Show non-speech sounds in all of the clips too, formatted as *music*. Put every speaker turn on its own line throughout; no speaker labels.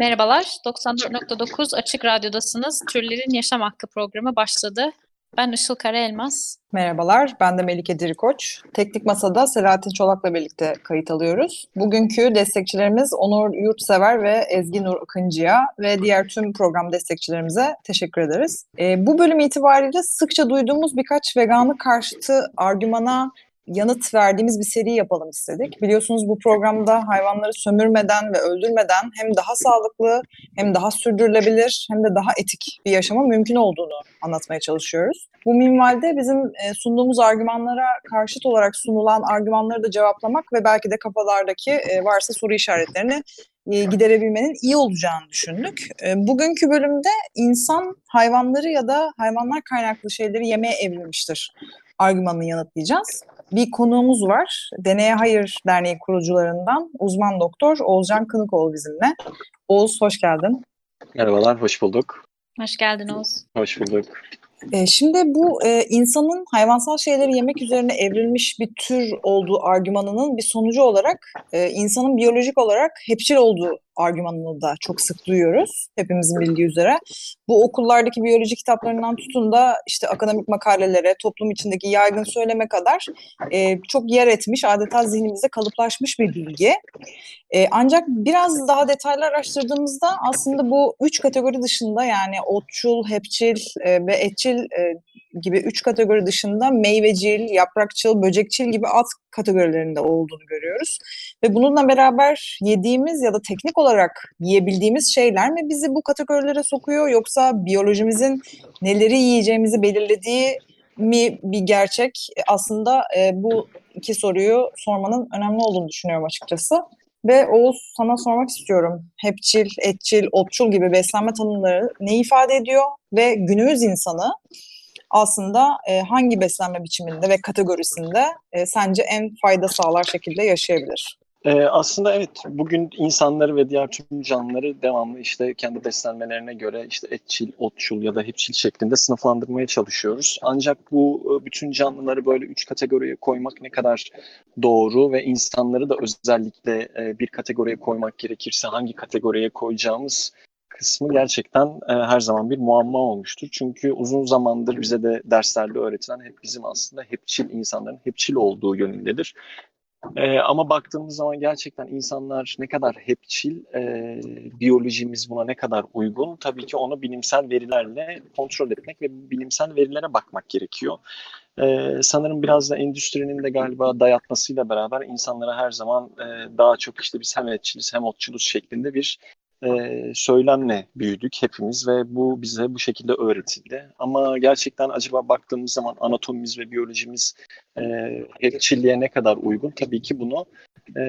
Merhabalar, 94.9 Açık Radyo'dasınız. Türlerin Yaşam Hakkı programı başladı. Ben Işıl Karaelmaz.
Merhabalar, ben de Melike Dirikoç. Teknik Masa'da Selahattin Çolak'la birlikte kayıt alıyoruz. Bugünkü destekçilerimiz Onur Yurtsever ve Ezgi Nur Akıncı'ya ve diğer tüm program destekçilerimize teşekkür ederiz. Ee, bu bölüm itibariyle sıkça duyduğumuz birkaç veganlık karşıtı argümana yanıt verdiğimiz bir seri yapalım istedik. Biliyorsunuz bu programda hayvanları sömürmeden ve öldürmeden hem daha sağlıklı hem daha sürdürülebilir hem de daha etik bir yaşama mümkün olduğunu anlatmaya çalışıyoruz. Bu minvalde bizim e, sunduğumuz argümanlara karşıt olarak sunulan argümanları da cevaplamak ve belki de kafalardaki e, varsa soru işaretlerini e, giderebilmenin iyi olacağını düşündük. Bugünkü bölümde insan hayvanları ya da hayvanlar kaynaklı şeyleri yemeye evrilmiştir argümanını yanıtlayacağız. Bir konuğumuz var. Deneye Hayır Derneği kurucularından uzman doktor Oğuzcan Kınıkoğlu bizimle. Oğuz hoş geldin.
Merhabalar, hoş bulduk.
Hoş geldin Oğuz.
Hoş bulduk.
E, şimdi bu e, insanın hayvansal şeyleri yemek üzerine evrilmiş bir tür olduğu argümanının bir sonucu olarak e, insanın biyolojik olarak hepçil olduğu argümanını da çok sık duyuyoruz. Hepimizin bildiği üzere. Bu okullardaki biyoloji kitaplarından tutun da işte akademik makalelere, toplum içindeki yaygın söyleme kadar e, çok yer etmiş, adeta zihnimizde kalıplaşmış bir bilgi. E, ancak biraz daha detaylı araştırdığımızda aslında bu üç kategori dışında yani otçul, hepçil e, ve etçil e, gibi üç kategori dışında meyvecil, yaprakçıl, böcekçil gibi alt kategorilerinde olduğunu görüyoruz. Ve bununla beraber yediğimiz ya da teknik olarak yiyebildiğimiz şeyler mi bizi bu kategorilere sokuyor yoksa biyolojimizin neleri yiyeceğimizi belirlediği mi bir gerçek? Aslında e, bu iki soruyu sormanın önemli olduğunu düşünüyorum açıkçası. Ve Oğuz sana sormak istiyorum. Hepçil, etçil, otçul gibi beslenme tanımları ne ifade ediyor? Ve günümüz insanı aslında e, hangi beslenme biçiminde ve kategorisinde e, sence en fayda sağlar şekilde yaşayabilir?
Ee, aslında evet, bugün insanları ve diğer tüm canlıları devamlı işte kendi beslenmelerine göre işte etçil, otçul ya da hepçil şeklinde sınıflandırmaya çalışıyoruz. Ancak bu e, bütün canlıları böyle üç kategoriye koymak ne kadar doğru ve insanları da özellikle e, bir kategoriye koymak gerekirse hangi kategoriye koyacağımız kısmı gerçekten e, her zaman bir muamma olmuştur. Çünkü uzun zamandır bize de derslerde öğretilen hep bizim aslında hepçil insanların hepçil olduğu yönündedir. Ee, ama baktığımız zaman gerçekten insanlar ne kadar hepçil, e, biyolojimiz buna ne kadar uygun, tabii ki onu bilimsel verilerle kontrol etmek ve bilimsel verilere bakmak gerekiyor. Ee, sanırım biraz da endüstrinin de galiba dayatmasıyla beraber insanlara her zaman e, daha çok işte biz hem etçiliz hem otçuluz şeklinde bir e, söylemle büyüdük hepimiz ve bu bize bu şekilde öğretildi. Ama gerçekten acaba baktığımız zaman anatomimiz ve biyolojimiz e, hepçilliğe ne kadar uygun? Tabii ki bunu e,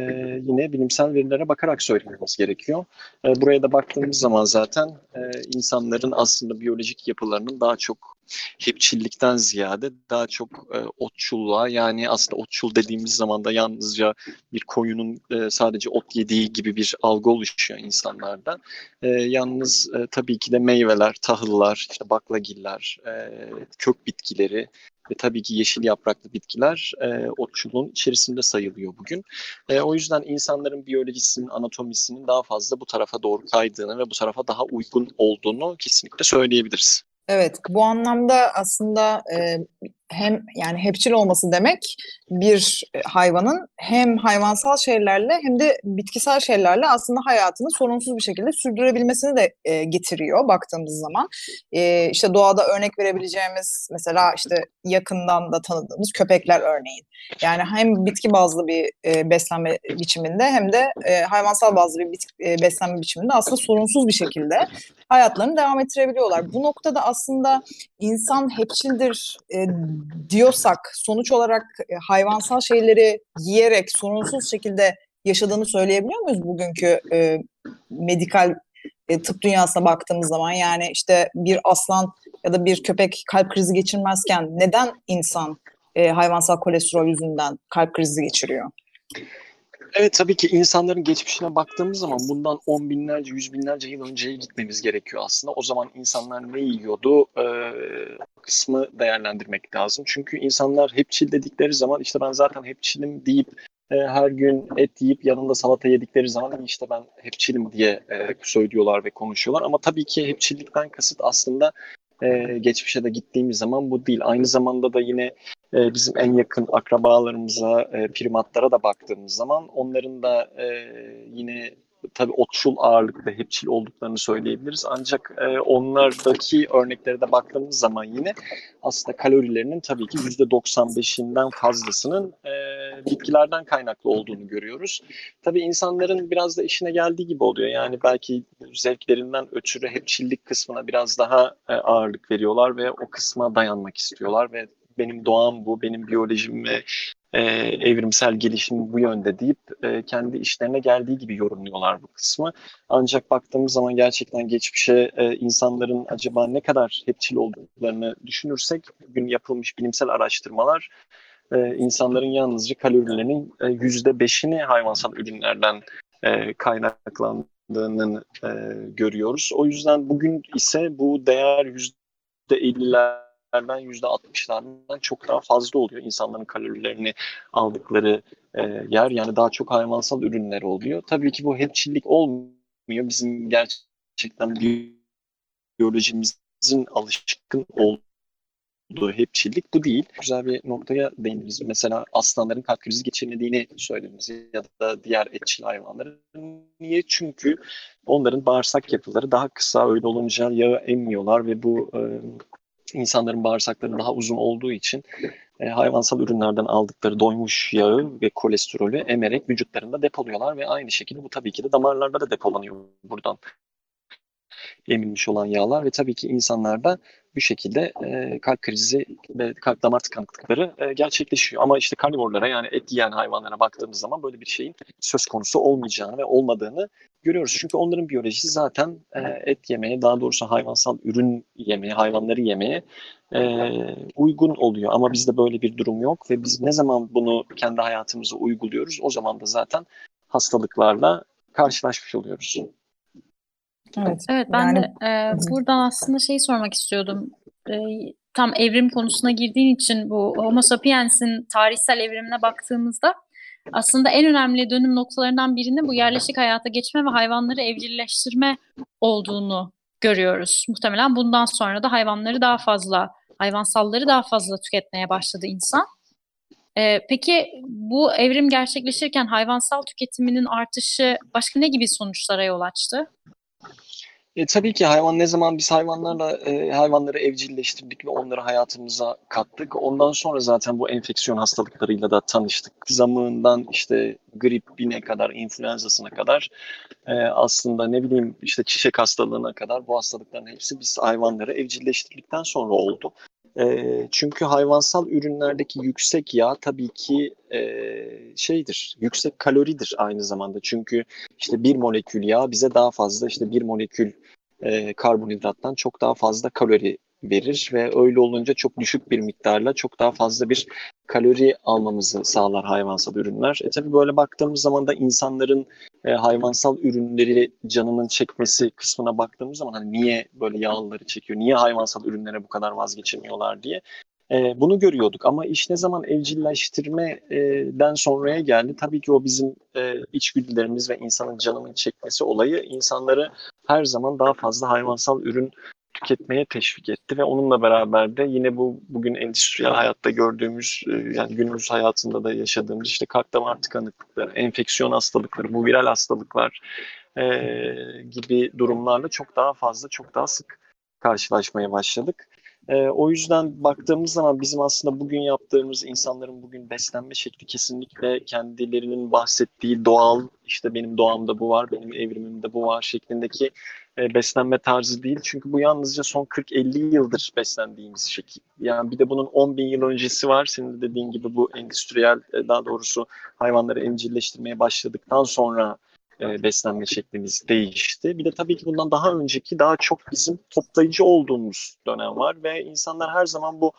yine bilimsel verilere bakarak söylememiz gerekiyor. E, buraya da baktığımız zaman zaten e, insanların aslında biyolojik yapılarının daha çok hepçillikten ziyade daha çok e, otçulluğa yani aslında otçul dediğimiz zaman da yalnızca bir koyunun e, sadece ot yediği gibi bir algı oluşuyor insanlarda. E, yalnız e, tabii ki de meyveler, tahıllar, işte baklagiller, e, kök bitkileri ve tabii ki yeşil yapraklı bitkiler e, otçuluğun içerisinde sayılıyor bugün. E, o yüzden insanların biyolojisinin, anatomisinin daha fazla bu tarafa doğru kaydığını ve bu tarafa daha uygun olduğunu kesinlikle söyleyebiliriz.
Evet, bu anlamda aslında e, hem yani hepçil olması demek bir e, hayvanın hem hayvansal şeylerle hem de bitkisel şeylerle aslında hayatını sorunsuz bir şekilde sürdürebilmesini de e, getiriyor baktığımız zaman. E, işte doğada örnek verebileceğimiz mesela işte yakından da tanıdığımız köpekler örneğin. Yani hem bitki bazlı bir e, beslenme biçiminde hem de e, hayvansal bazlı bir bitki, e, beslenme biçiminde aslında sorunsuz bir şekilde hayatlarını devam ettirebiliyorlar. Bu noktada aslında insan hepçildir e, diyorsak sonuç olarak e, hayvansal şeyleri yiyerek sorunsuz şekilde yaşadığını söyleyebiliyor muyuz bugünkü e, medikal e, tıp dünyasına baktığımız zaman yani işte bir aslan ya da bir köpek kalp krizi geçirmezken neden insan e, hayvansal kolesterol yüzünden kalp krizi geçiriyor?
Evet tabii ki insanların geçmişine baktığımız zaman bundan on binlerce, yüz binlerce yıl önceye gitmemiz gerekiyor aslında. O zaman insanlar ne yiyordu e, kısmı değerlendirmek lazım. Çünkü insanlar hepçil dedikleri zaman işte ben zaten hepçilim deyip e, her gün et yiyip yanında salata yedikleri zaman işte ben hepçilim diye e, söylüyorlar ve konuşuyorlar. Ama tabii ki hepçillikten kasıt aslında e, geçmişe de gittiğimiz zaman bu değil. Aynı zamanda da yine e, bizim en yakın akrabalarımıza, e, primatlara da baktığımız zaman onların da e, yine tabii otçul ağırlıklı hepçil olduklarını söyleyebiliriz. Ancak e, onlardaki örneklere de baktığımız zaman yine aslında kalorilerinin tabii ki %95'inden fazlasının e, bitkilerden kaynaklı olduğunu görüyoruz. Tabii insanların biraz da işine geldiği gibi oluyor. Yani belki zevklerinden ötürü hepçillik kısmına biraz daha e, ağırlık veriyorlar ve o kısma dayanmak istiyorlar ve benim doğam bu, benim biyolojim ve e, evrimsel gelişim bu yönde deyip e, kendi işlerine geldiği gibi yorumluyorlar bu kısmı. Ancak baktığımız zaman gerçekten geçmişe e, insanların acaba ne kadar hepçil olduklarını düşünürsek bugün yapılmış bilimsel araştırmalar e, insanların yalnızca kalorilerinin yüzde beşini hayvansal ürünlerden e, kaynaklandığını e, görüyoruz. O yüzden bugün ise bu değer yüzde elliler yüzde 60'lardan çok daha fazla oluyor insanların kalorilerini aldıkları e, yer. Yani daha çok hayvansal ürünler oluyor. Tabii ki bu hepçillik olmuyor. Bizim gerçekten biyolojimizin alışkın olduğu hepçillik bu değil. Güzel bir noktaya değindiniz. Mesela aslanların kalp krizi geçirmediğini söylediniz ya da diğer etçil hayvanların. Niye? Çünkü onların bağırsak yapıları daha kısa. Öyle olunca yağı emmiyorlar ve bu e, insanların bağırsakları daha uzun olduğu için e, hayvansal ürünlerden aldıkları doymuş yağı ve kolesterolü emerek vücutlarında depoluyorlar ve aynı şekilde bu tabii ki de damarlarda da depolanıyor buradan. Emilmiş olan yağlar ve tabii ki insanlarda bu şekilde e, kalp krizi ve kalp damar tıkanıklıkları e, gerçekleşiyor. Ama işte karnivorlara yani et yiyen hayvanlara baktığımız zaman böyle bir şeyin söz konusu olmayacağını ve olmadığını görüyoruz. Çünkü onların biyolojisi zaten e, et yemeye, daha doğrusu hayvansal ürün yemeye, hayvanları yemeye e, uygun oluyor. Ama bizde böyle bir durum yok ve biz ne zaman bunu kendi hayatımıza uyguluyoruz o zaman da zaten hastalıklarla karşılaşmış oluyoruz.
Evet.
Evet ben
Yani-
de e, buradan aslında şey sormak istiyordum. E, tam evrim konusuna girdiğin için bu Homo sapiens'in tarihsel evrimine baktığımızda aslında en önemli dönüm noktalarından birinin bu yerleşik hayata geçme ve hayvanları evcilleştirme olduğunu görüyoruz. Muhtemelen bundan sonra da hayvanları daha fazla, hayvansalları daha fazla tüketmeye başladı insan. E, peki bu evrim gerçekleşirken hayvansal tüketiminin artışı başka ne gibi sonuçlara yol açtı?
E, tabii ki hayvan ne zaman biz hayvanlarla e, hayvanları evcilleştirdik ve onları hayatımıza kattık. Ondan sonra zaten bu enfeksiyon hastalıklarıyla da tanıştık. Zamığından işte gripine kadar, influenzasına kadar e, aslında ne bileyim işte çiçek hastalığına kadar bu hastalıkların hepsi biz hayvanları evcilleştirdikten sonra oldu. E, çünkü hayvansal ürünlerdeki yüksek yağ tabii ki e, şeydir, yüksek kaloridir aynı zamanda. Çünkü işte bir molekül yağ bize daha fazla işte bir molekül e, karbonhidrattan çok daha fazla kalori verir ve öyle olunca çok düşük bir miktarla çok daha fazla bir kalori almamızı sağlar hayvansal ürünler. E tabii böyle baktığımız zaman da insanların e, hayvansal ürünleri canının çekmesi kısmına baktığımız zaman hani niye böyle yağlıları çekiyor, niye hayvansal ürünlere bu kadar vazgeçemiyorlar diye e, bunu görüyorduk. Ama iş ne zaman evcilleştirmeden sonraya geldi tabii ki o bizim e, içgüdülerimiz ve insanın canının çekmesi olayı insanları her zaman daha fazla hayvansal ürün tüketmeye teşvik etti ve onunla beraber de yine bu bugün endüstriyel hayatta gördüğümüz e, yani günümüz hayatında da yaşadığımız işte kalp damar tıkanıklıkları, enfeksiyon hastalıkları, bu viral hastalıklar e, gibi durumlarla çok daha fazla, çok daha sık karşılaşmaya başladık. E, o yüzden baktığımız zaman bizim aslında bugün yaptığımız insanların bugün beslenme şekli kesinlikle kendilerinin bahsettiği doğal işte benim doğamda bu var, benim evrimimde bu var şeklindeki e, beslenme tarzı değil. Çünkü bu yalnızca son 40-50 yıldır beslendiğimiz şekil. Yani bir de bunun 10 bin yıl öncesi var. Senin de dediğin gibi bu endüstriyel e, daha doğrusu hayvanları evcilleştirmeye başladıktan sonra e, beslenme şeklimiz değişti. Bir de tabii ki bundan daha önceki daha çok bizim toplayıcı olduğumuz dönem var ve insanlar her zaman bu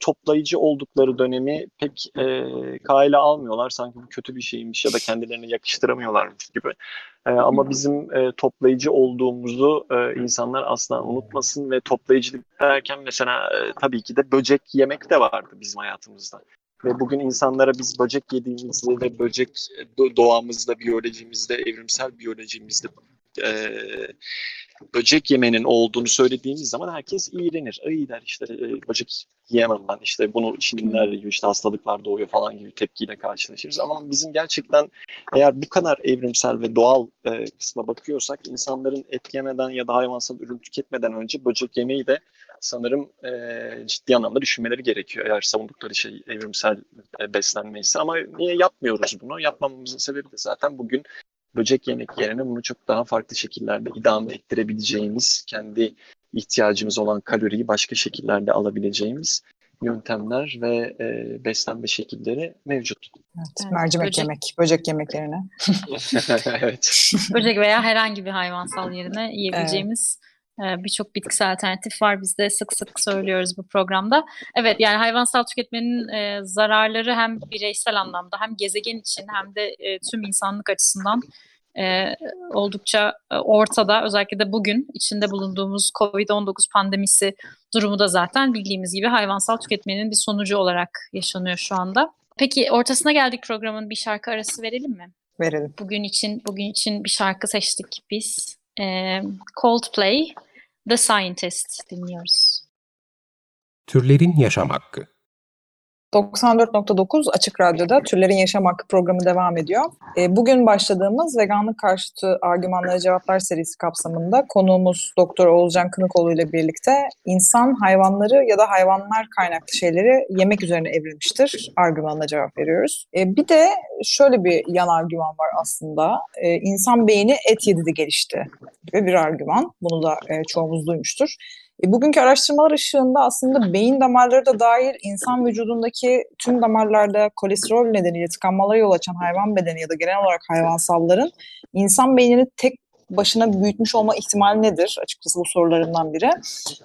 toplayıcı oldukları dönemi pek e, kale almıyorlar. Sanki bu kötü bir şeymiş ya da kendilerine yakıştıramıyorlarmış gibi. E, ama bizim e, toplayıcı olduğumuzu e, insanlar asla unutmasın ve toplayıcılık derken mesela e, tabii ki de böcek yemek de vardı bizim hayatımızda. Ve bugün insanlara biz böcek yediğimizi ve böcek do- doğamızda, biyolojimizde, evrimsel biyolojimizde e, böcek yemenin olduğunu söylediğimiz zaman herkes iğrenir. Ay der işte e, böcek yiyemem ben işte bunu Çinliler yiyor işte hastalıklar doğuyor falan gibi tepkiyle karşılaşırız. Ama bizim gerçekten eğer bu kadar evrimsel ve doğal e, kısma bakıyorsak insanların et yemeden ya da hayvansal ürün tüketmeden önce böcek yemeyi de sanırım e, ciddi anlamda düşünmeleri gerekiyor eğer savundukları şey evrimsel e, beslenme ise. Ama niye yapmıyoruz bunu? Yapmamamızın sebebi de zaten bugün böcek yemek yerine bunu çok daha farklı şekillerde idame ettirebileceğimiz, kendi ihtiyacımız olan kaloriyi başka şekillerde alabileceğimiz yöntemler ve e, beslenme şekilleri mevcut.
Evet,
Evet,
mercimek
böcek-
yemek, böcek yemek yerine. *laughs* *laughs*
evet.
Böcek veya herhangi bir hayvansal yerine yiyebileceğimiz e, birçok bitkisel alternatif var. Biz de sık sık söylüyoruz bu programda. Evet yani hayvansal tüketmenin e, zararları hem bireysel anlamda hem gezegen için hem de e, tüm insanlık açısından e, oldukça ortada. Özellikle de bugün içinde bulunduğumuz COVID-19 pandemisi durumu da zaten bildiğimiz gibi hayvansal tüketmenin bir sonucu olarak yaşanıyor şu anda. Peki ortasına geldik programın bir şarkı arası verelim mi?
Verelim.
Bugün için bugün için bir şarkı seçtik biz. Ee, Coldplay, The Scientist dinliyoruz.
Türlerin yaşam hakkı.
94.9 Açık Radyo'da Türlerin Yaşam Hakkı programı devam ediyor. E, bugün başladığımız veganlık karşıtı argümanlara cevaplar serisi kapsamında konuğumuz Doktor Oğulcan Kınıkoğlu ile birlikte insan hayvanları ya da hayvanlar kaynaklı şeyleri yemek üzerine evrilmiştir argümanına cevap veriyoruz. E, bir de şöyle bir yan argüman var aslında. E, insan beyni et yedidi gelişti gibi bir argüman. Bunu da e, çoğumuz duymuştur. E, bugünkü araştırmalar ışığında aslında beyin damarları da dahil insan vücudundaki tüm damarlarda kolesterol nedeniyle tıkanmalara yol açan hayvan bedeni ya da genel olarak hayvansalların insan beynini tek başına büyütmüş olma ihtimali nedir? Açıkçası bu sorularından biri.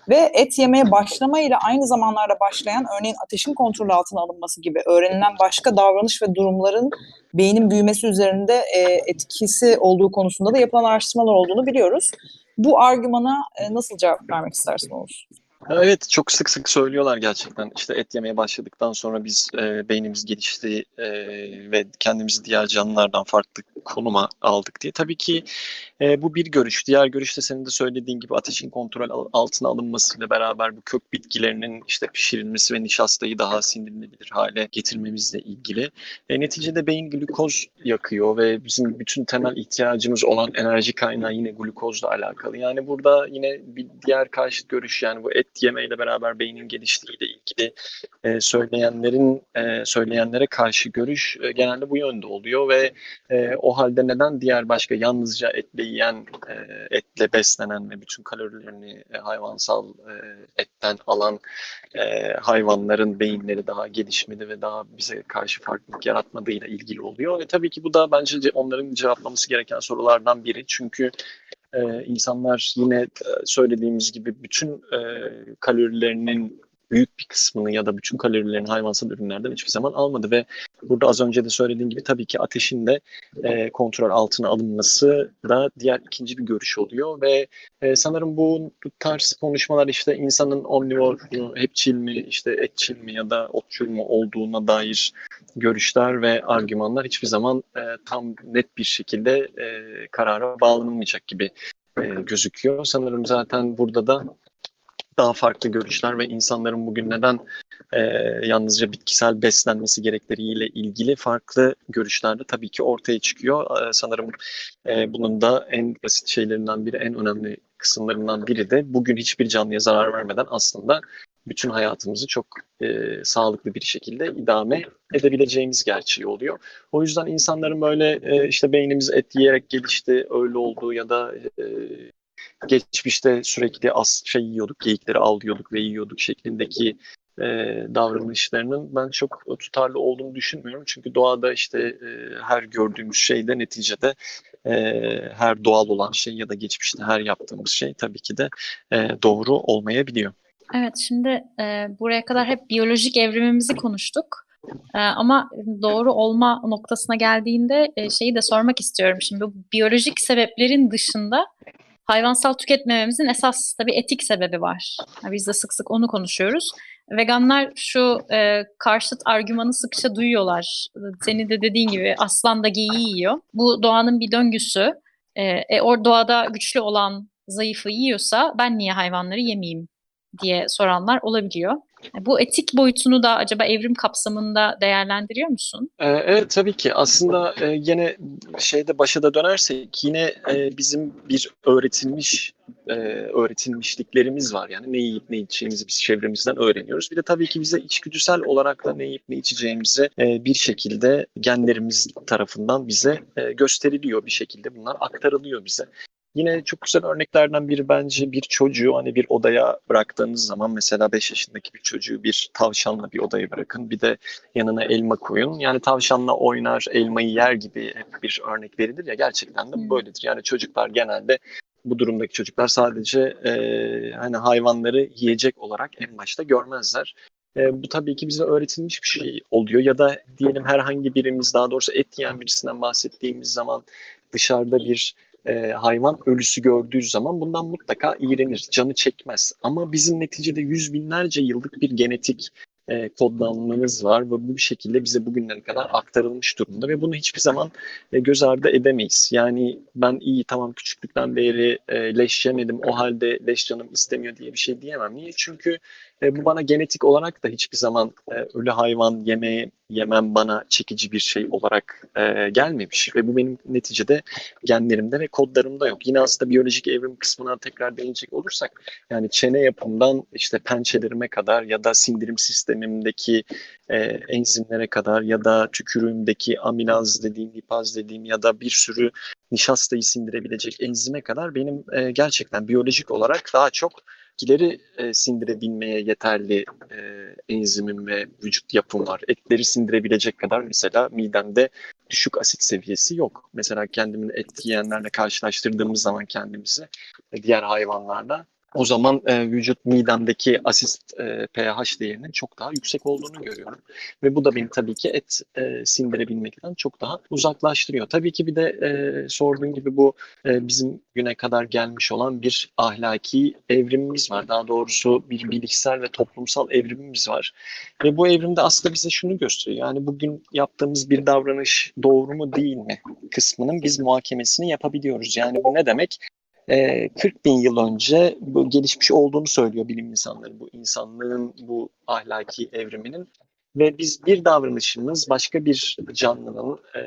Ve et yemeye başlama ile aynı zamanlarda başlayan örneğin ateşin kontrolü altına alınması gibi öğrenilen başka davranış ve durumların beynin büyümesi üzerinde e, etkisi olduğu konusunda da yapılan araştırmalar olduğunu biliyoruz. Bu argümana e, nasıl cevap vermek istersin Oğuz?
Evet çok sık sık söylüyorlar gerçekten işte et yemeye başladıktan sonra biz e, beynimiz gelişti e, ve kendimizi diğer canlılardan farklı konuma aldık diye. Tabii ki e, bu bir görüş. Diğer görüş de senin de söylediğin gibi ateşin kontrol al- altına alınmasıyla beraber bu kök bitkilerinin işte pişirilmesi ve nişastayı daha sindirilebilir hale getirmemizle ilgili. E, neticede beyin glukoz yakıyor ve bizim bütün temel ihtiyacımız olan enerji kaynağı yine glukozla alakalı. Yani burada yine bir diğer karşıt görüş yani bu et yemeyle beraber beynin geliştiğiyle ilgili e, söyleyenlerin e, söyleyenlere karşı görüş e, genelde bu yönde oluyor ve e, o halde neden diğer başka yalnızca etle yiyen, e, etle beslenen ve bütün kalorilerini e, hayvansal e, etten alan e, hayvanların beyinleri daha gelişmedi ve daha bize karşı farklılık yaratmadığıyla ilgili oluyor. Ve tabii ki bu da bence ce- onların cevaplaması gereken sorulardan biri. Çünkü e, insanlar yine e, söylediğimiz gibi bütün e, kalorilerinin büyük bir kısmını ya da bütün kalorilerini hayvansal ürünlerden hiçbir zaman almadı ve burada az önce de söylediğim gibi tabii ki ateşin de e, kontrol altına alınması da diğer ikinci bir görüş oluyor ve e, sanırım bu tarz konuşmalar işte insanın omnivor, hepçil mi, işte etçil mi ya da otçul mu olduğuna dair görüşler ve argümanlar hiçbir zaman e, tam net bir şekilde e, karara bağlanılmayacak gibi e, gözüküyor. Sanırım zaten burada da daha farklı görüşler ve insanların bugün neden e, yalnızca bitkisel beslenmesi gerekleriyle ilgili farklı görüşler de tabii ki ortaya çıkıyor. E, sanırım e, bunun da en basit şeylerinden biri, en önemli kısımlarından biri de bugün hiçbir canlıya zarar vermeden aslında bütün hayatımızı çok e, sağlıklı bir şekilde idame edebileceğimiz gerçeği oluyor. O yüzden insanların böyle e, işte beynimiz et yiyerek gelişti, öyle olduğu ya da e, geçmişte sürekli az şey yiyorduk, geyikleri avlıyorduk ve yiyorduk şeklindeki e, davranışlarının ben çok tutarlı olduğunu düşünmüyorum. Çünkü doğada işte e, her gördüğümüz şeyde neticede e, her doğal olan şey ya da geçmişte her yaptığımız şey tabii ki de e, doğru olmayabiliyor.
Evet, şimdi e, buraya kadar hep biyolojik evrimimizi konuştuk. E, ama doğru olma noktasına geldiğinde e, şeyi de sormak istiyorum. Şimdi bu biyolojik sebeplerin dışında hayvansal tüketmememizin esas tabii etik sebebi var. Yani biz de sık sık onu konuşuyoruz. Veganlar şu e, karşıt argümanı sıkça duyuyorlar. Senin de dediğin gibi aslan da geyiği yiyor. Bu doğanın bir döngüsü. E, e, o doğada güçlü olan zayıfı yiyorsa ben niye hayvanları yemeyeyim diye soranlar olabiliyor. Bu etik boyutunu da acaba evrim kapsamında değerlendiriyor musun?
Ee, Evet tabii ki aslında e, yine şeyde başa da dönersek yine e, bizim bir öğretilmiş e, öğretilmişliklerimiz var. Yani ne yiyip ne içeceğimizi biz çevremizden öğreniyoruz. Bir de tabii ki bize içgüdüsel olarak da ne yiyip ne içeceğimizi bir şekilde genlerimiz tarafından bize gösteriliyor bir şekilde. Bunlar aktarılıyor bize. Yine çok güzel örneklerden biri bence bir çocuğu hani bir odaya bıraktığınız zaman mesela 5 yaşındaki bir çocuğu bir tavşanla bir odaya bırakın. Bir de yanına elma koyun. Yani tavşanla oynar, elmayı yer gibi hep bir örnek verilir ya gerçekten de böyledir. Yani çocuklar genelde bu durumdaki çocuklar sadece e, hani hayvanları yiyecek olarak en başta görmezler. E, bu tabii ki bize öğretilmiş bir şey oluyor ya da diyelim herhangi birimiz daha doğrusu et yiyen birisinden bahsettiğimiz zaman dışarıda bir e, hayvan ölüsü gördüğü zaman bundan mutlaka iğrenir, canı çekmez. Ama bizim neticede yüz binlerce yıllık bir genetik e, kodlanmamız var ve bu bir şekilde bize bugünlere kadar aktarılmış durumda ve bunu hiçbir zaman e, göz ardı edemeyiz. Yani ben iyi tamam küçüklükten beri e, leş yemedim o halde leş canım istemiyor diye bir şey diyemem. Niye? Çünkü e, bu bana genetik olarak da hiçbir zaman e, ölü hayvan yemeye yemem bana çekici bir şey olarak e, gelmemiş ve bu benim neticede genlerimde ve kodlarımda yok. Yine aslında biyolojik evrim kısmına tekrar değinecek olursak yani çene yapımdan işte pençelerime kadar ya da sindirim sistemimdeki e, enzimlere kadar ya da tükürüğümdeki amilaz dediğim, lipaz dediğim ya da bir sürü nişastayı sindirebilecek enzime kadar benim e, gerçekten biyolojik olarak daha çok bitkileri e, sindirebilmeye yeterli e, enzimim ve vücut yapım var. Etleri sindirebilecek kadar mesela midemde düşük asit seviyesi yok. Mesela kendimin et yiyenlerle karşılaştırdığımız zaman kendimizi diğer hayvanlarla o zaman e, vücut midemdeki asit e, pH değerinin çok daha yüksek olduğunu görüyorum. Ve bu da beni tabii ki et e, sindirebilmekten çok daha uzaklaştırıyor. Tabii ki bir de e, sorduğun gibi bu e, bizim güne kadar gelmiş olan bir ahlaki evrimimiz var. Daha doğrusu bir bilişsel ve toplumsal evrimimiz var. Ve bu evrimde aslında bize şunu gösteriyor. Yani bugün yaptığımız bir davranış doğru mu değil mi kısmının biz muhakemesini yapabiliyoruz. Yani bu ne demek? E, 40 bin yıl önce gelişmiş olduğunu söylüyor bilim insanları bu insanlığın bu ahlaki evriminin ve biz bir davranışımız başka bir canlının e,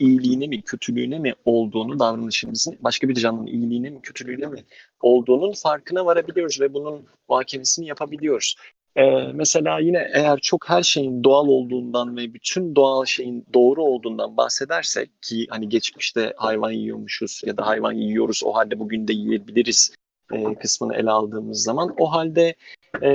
iyiliğine mi kötülüğüne mi olduğunu davranışımızın başka bir canlının iyiliğine mi kötülüğüne mi olduğunun farkına varabiliyoruz ve bunun muhakemesini yapabiliyoruz. Ee, mesela yine eğer çok her şeyin doğal olduğundan ve bütün doğal şeyin doğru olduğundan bahsedersek ki hani geçmişte hayvan yiyormuşuz ya da hayvan yiyoruz o halde bugün de yiyebiliriz e, kısmını ele aldığımız zaman o halde e,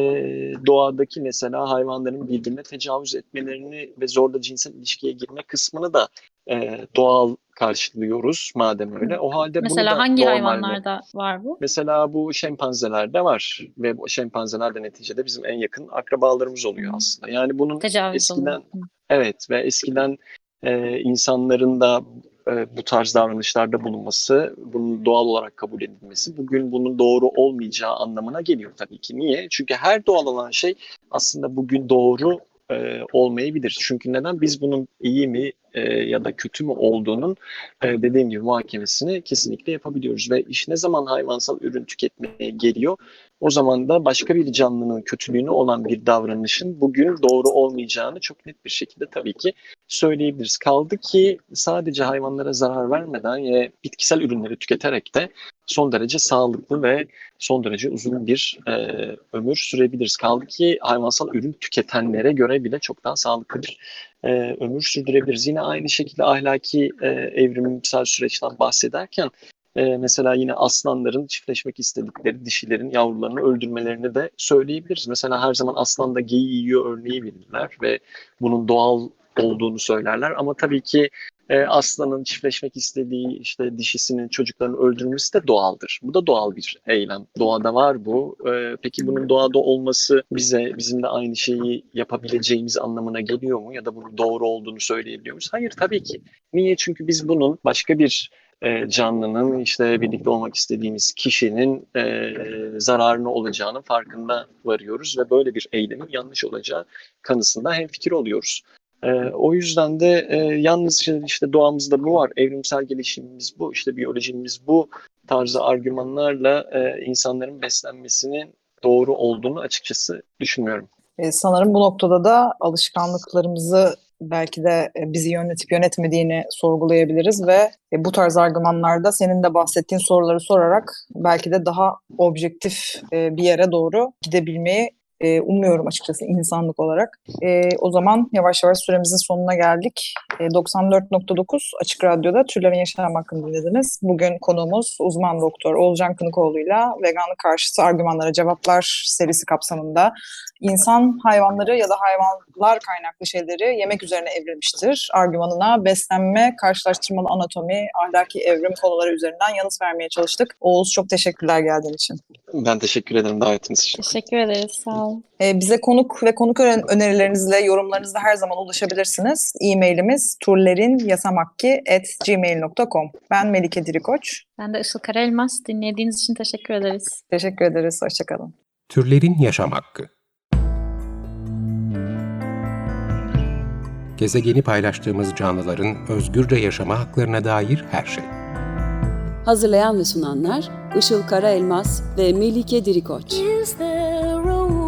doğadaki mesela hayvanların birbirine tecavüz etmelerini ve zorla cinsel ilişkiye girme kısmını da e, doğal karşılıyoruz madem öyle. O halde
Mesela hangi
normal mi?
hayvanlarda var bu?
Mesela bu şempanzelerde var ve bu şempanzeler de neticede bizim en yakın akrabalarımız oluyor
Hı.
aslında. Yani bunun
Tecavüz
eskiden
oluyor.
Evet ve eskiden e, insanların da e, bu tarz davranışlarda bulunması, bunun doğal olarak kabul edilmesi bugün bunun doğru olmayacağı anlamına geliyor tabii ki. Niye? Çünkü her doğal olan şey aslında bugün doğru e, olmayabilir. Çünkü neden? Biz bunun iyi mi e, ya da kötü mü olduğunun e, dediğim gibi muhakemesini kesinlikle yapabiliyoruz. Ve iş ne zaman hayvansal ürün tüketmeye geliyor? O zaman da başka bir canlının kötülüğüne olan bir davranışın bugün doğru olmayacağını çok net bir şekilde tabii ki söyleyebiliriz. Kaldı ki sadece hayvanlara zarar vermeden ve bitkisel ürünleri tüketerek de son derece sağlıklı ve son derece uzun bir e, ömür sürebiliriz. Kaldı ki hayvansal ürün tüketenlere göre bile çok daha sağlıklı bir e, ömür sürdürebiliriz. Yine aynı şekilde ahlaki e, evrimsel süreçten bahsederken e, mesela yine aslanların çiftleşmek istedikleri dişilerin yavrularını öldürmelerini de söyleyebiliriz. Mesela her zaman aslan da geyiği yiyor örneği verirler ve bunun doğal olduğunu söylerler ama tabii ki e, aslanın çiftleşmek istediği işte dişisinin çocuklarını öldürmesi de doğaldır. Bu da doğal bir eylem. Doğada var bu. E, peki bunun doğada olması bize bizim de aynı şeyi yapabileceğimiz anlamına geliyor mu? Ya da bunun doğru olduğunu söyleyebiliyor muyuz? Hayır tabii ki. Niye? Çünkü biz bunun başka bir e, canlının işte birlikte olmak istediğimiz kişinin e, zararına olacağının farkında varıyoruz ve böyle bir eylemin yanlış olacağı kanısında hemfikir oluyoruz. E, o yüzden de e, yalnız işte, işte doğamızda bu var, evrimsel gelişimimiz bu, işte biyolojimiz bu tarzı argümanlarla e, insanların beslenmesinin doğru olduğunu açıkçası düşünmüyorum.
E, sanırım bu noktada da alışkanlıklarımızı belki de e, bizi yönetip yönetmediğini sorgulayabiliriz ve e, bu tarz argümanlarda senin de bahsettiğin soruları sorarak belki de daha objektif e, bir yere doğru gidebilmeyi e, umuyorum açıkçası insanlık olarak. E, o zaman yavaş yavaş süremizin sonuna geldik. E, 94.9 Açık Radyo'da Türlerin Yaşam Hakkını dinlediniz. Bugün konuğumuz uzman doktor Oğulcan Kınıkoğlu'yla veganlık karşıtı argümanlara cevaplar serisi kapsamında insan hayvanları ya da hayvanlar kaynaklı şeyleri yemek üzerine evrilmiştir. Argümanına beslenme, karşılaştırmalı anatomi, ahlaki evrim konuları üzerinden yanıt vermeye çalıştık. Oğuz çok teşekkürler geldiğin için.
Ben teşekkür ederim davetiniz için.
Teşekkür ederiz. Sağ olun.
Ee, bize konuk ve konuk önerilerinizle, yorumlarınızla her zaman ulaşabilirsiniz. E-mailimiz turlerinyasamakki.gmail.com Ben Melike Dirikoç.
Ben de Işıl Karaelmaz. Dinlediğiniz için teşekkür ederiz.
Teşekkür ederiz. Hoşçakalın.
Türlerin Yaşam Hakkı Gezegeni paylaştığımız canlıların özgürce yaşama haklarına dair her şey.
Hazırlayan ve sunanlar Işıl Karaelmaz ve Melike Dirikoç.
Is there a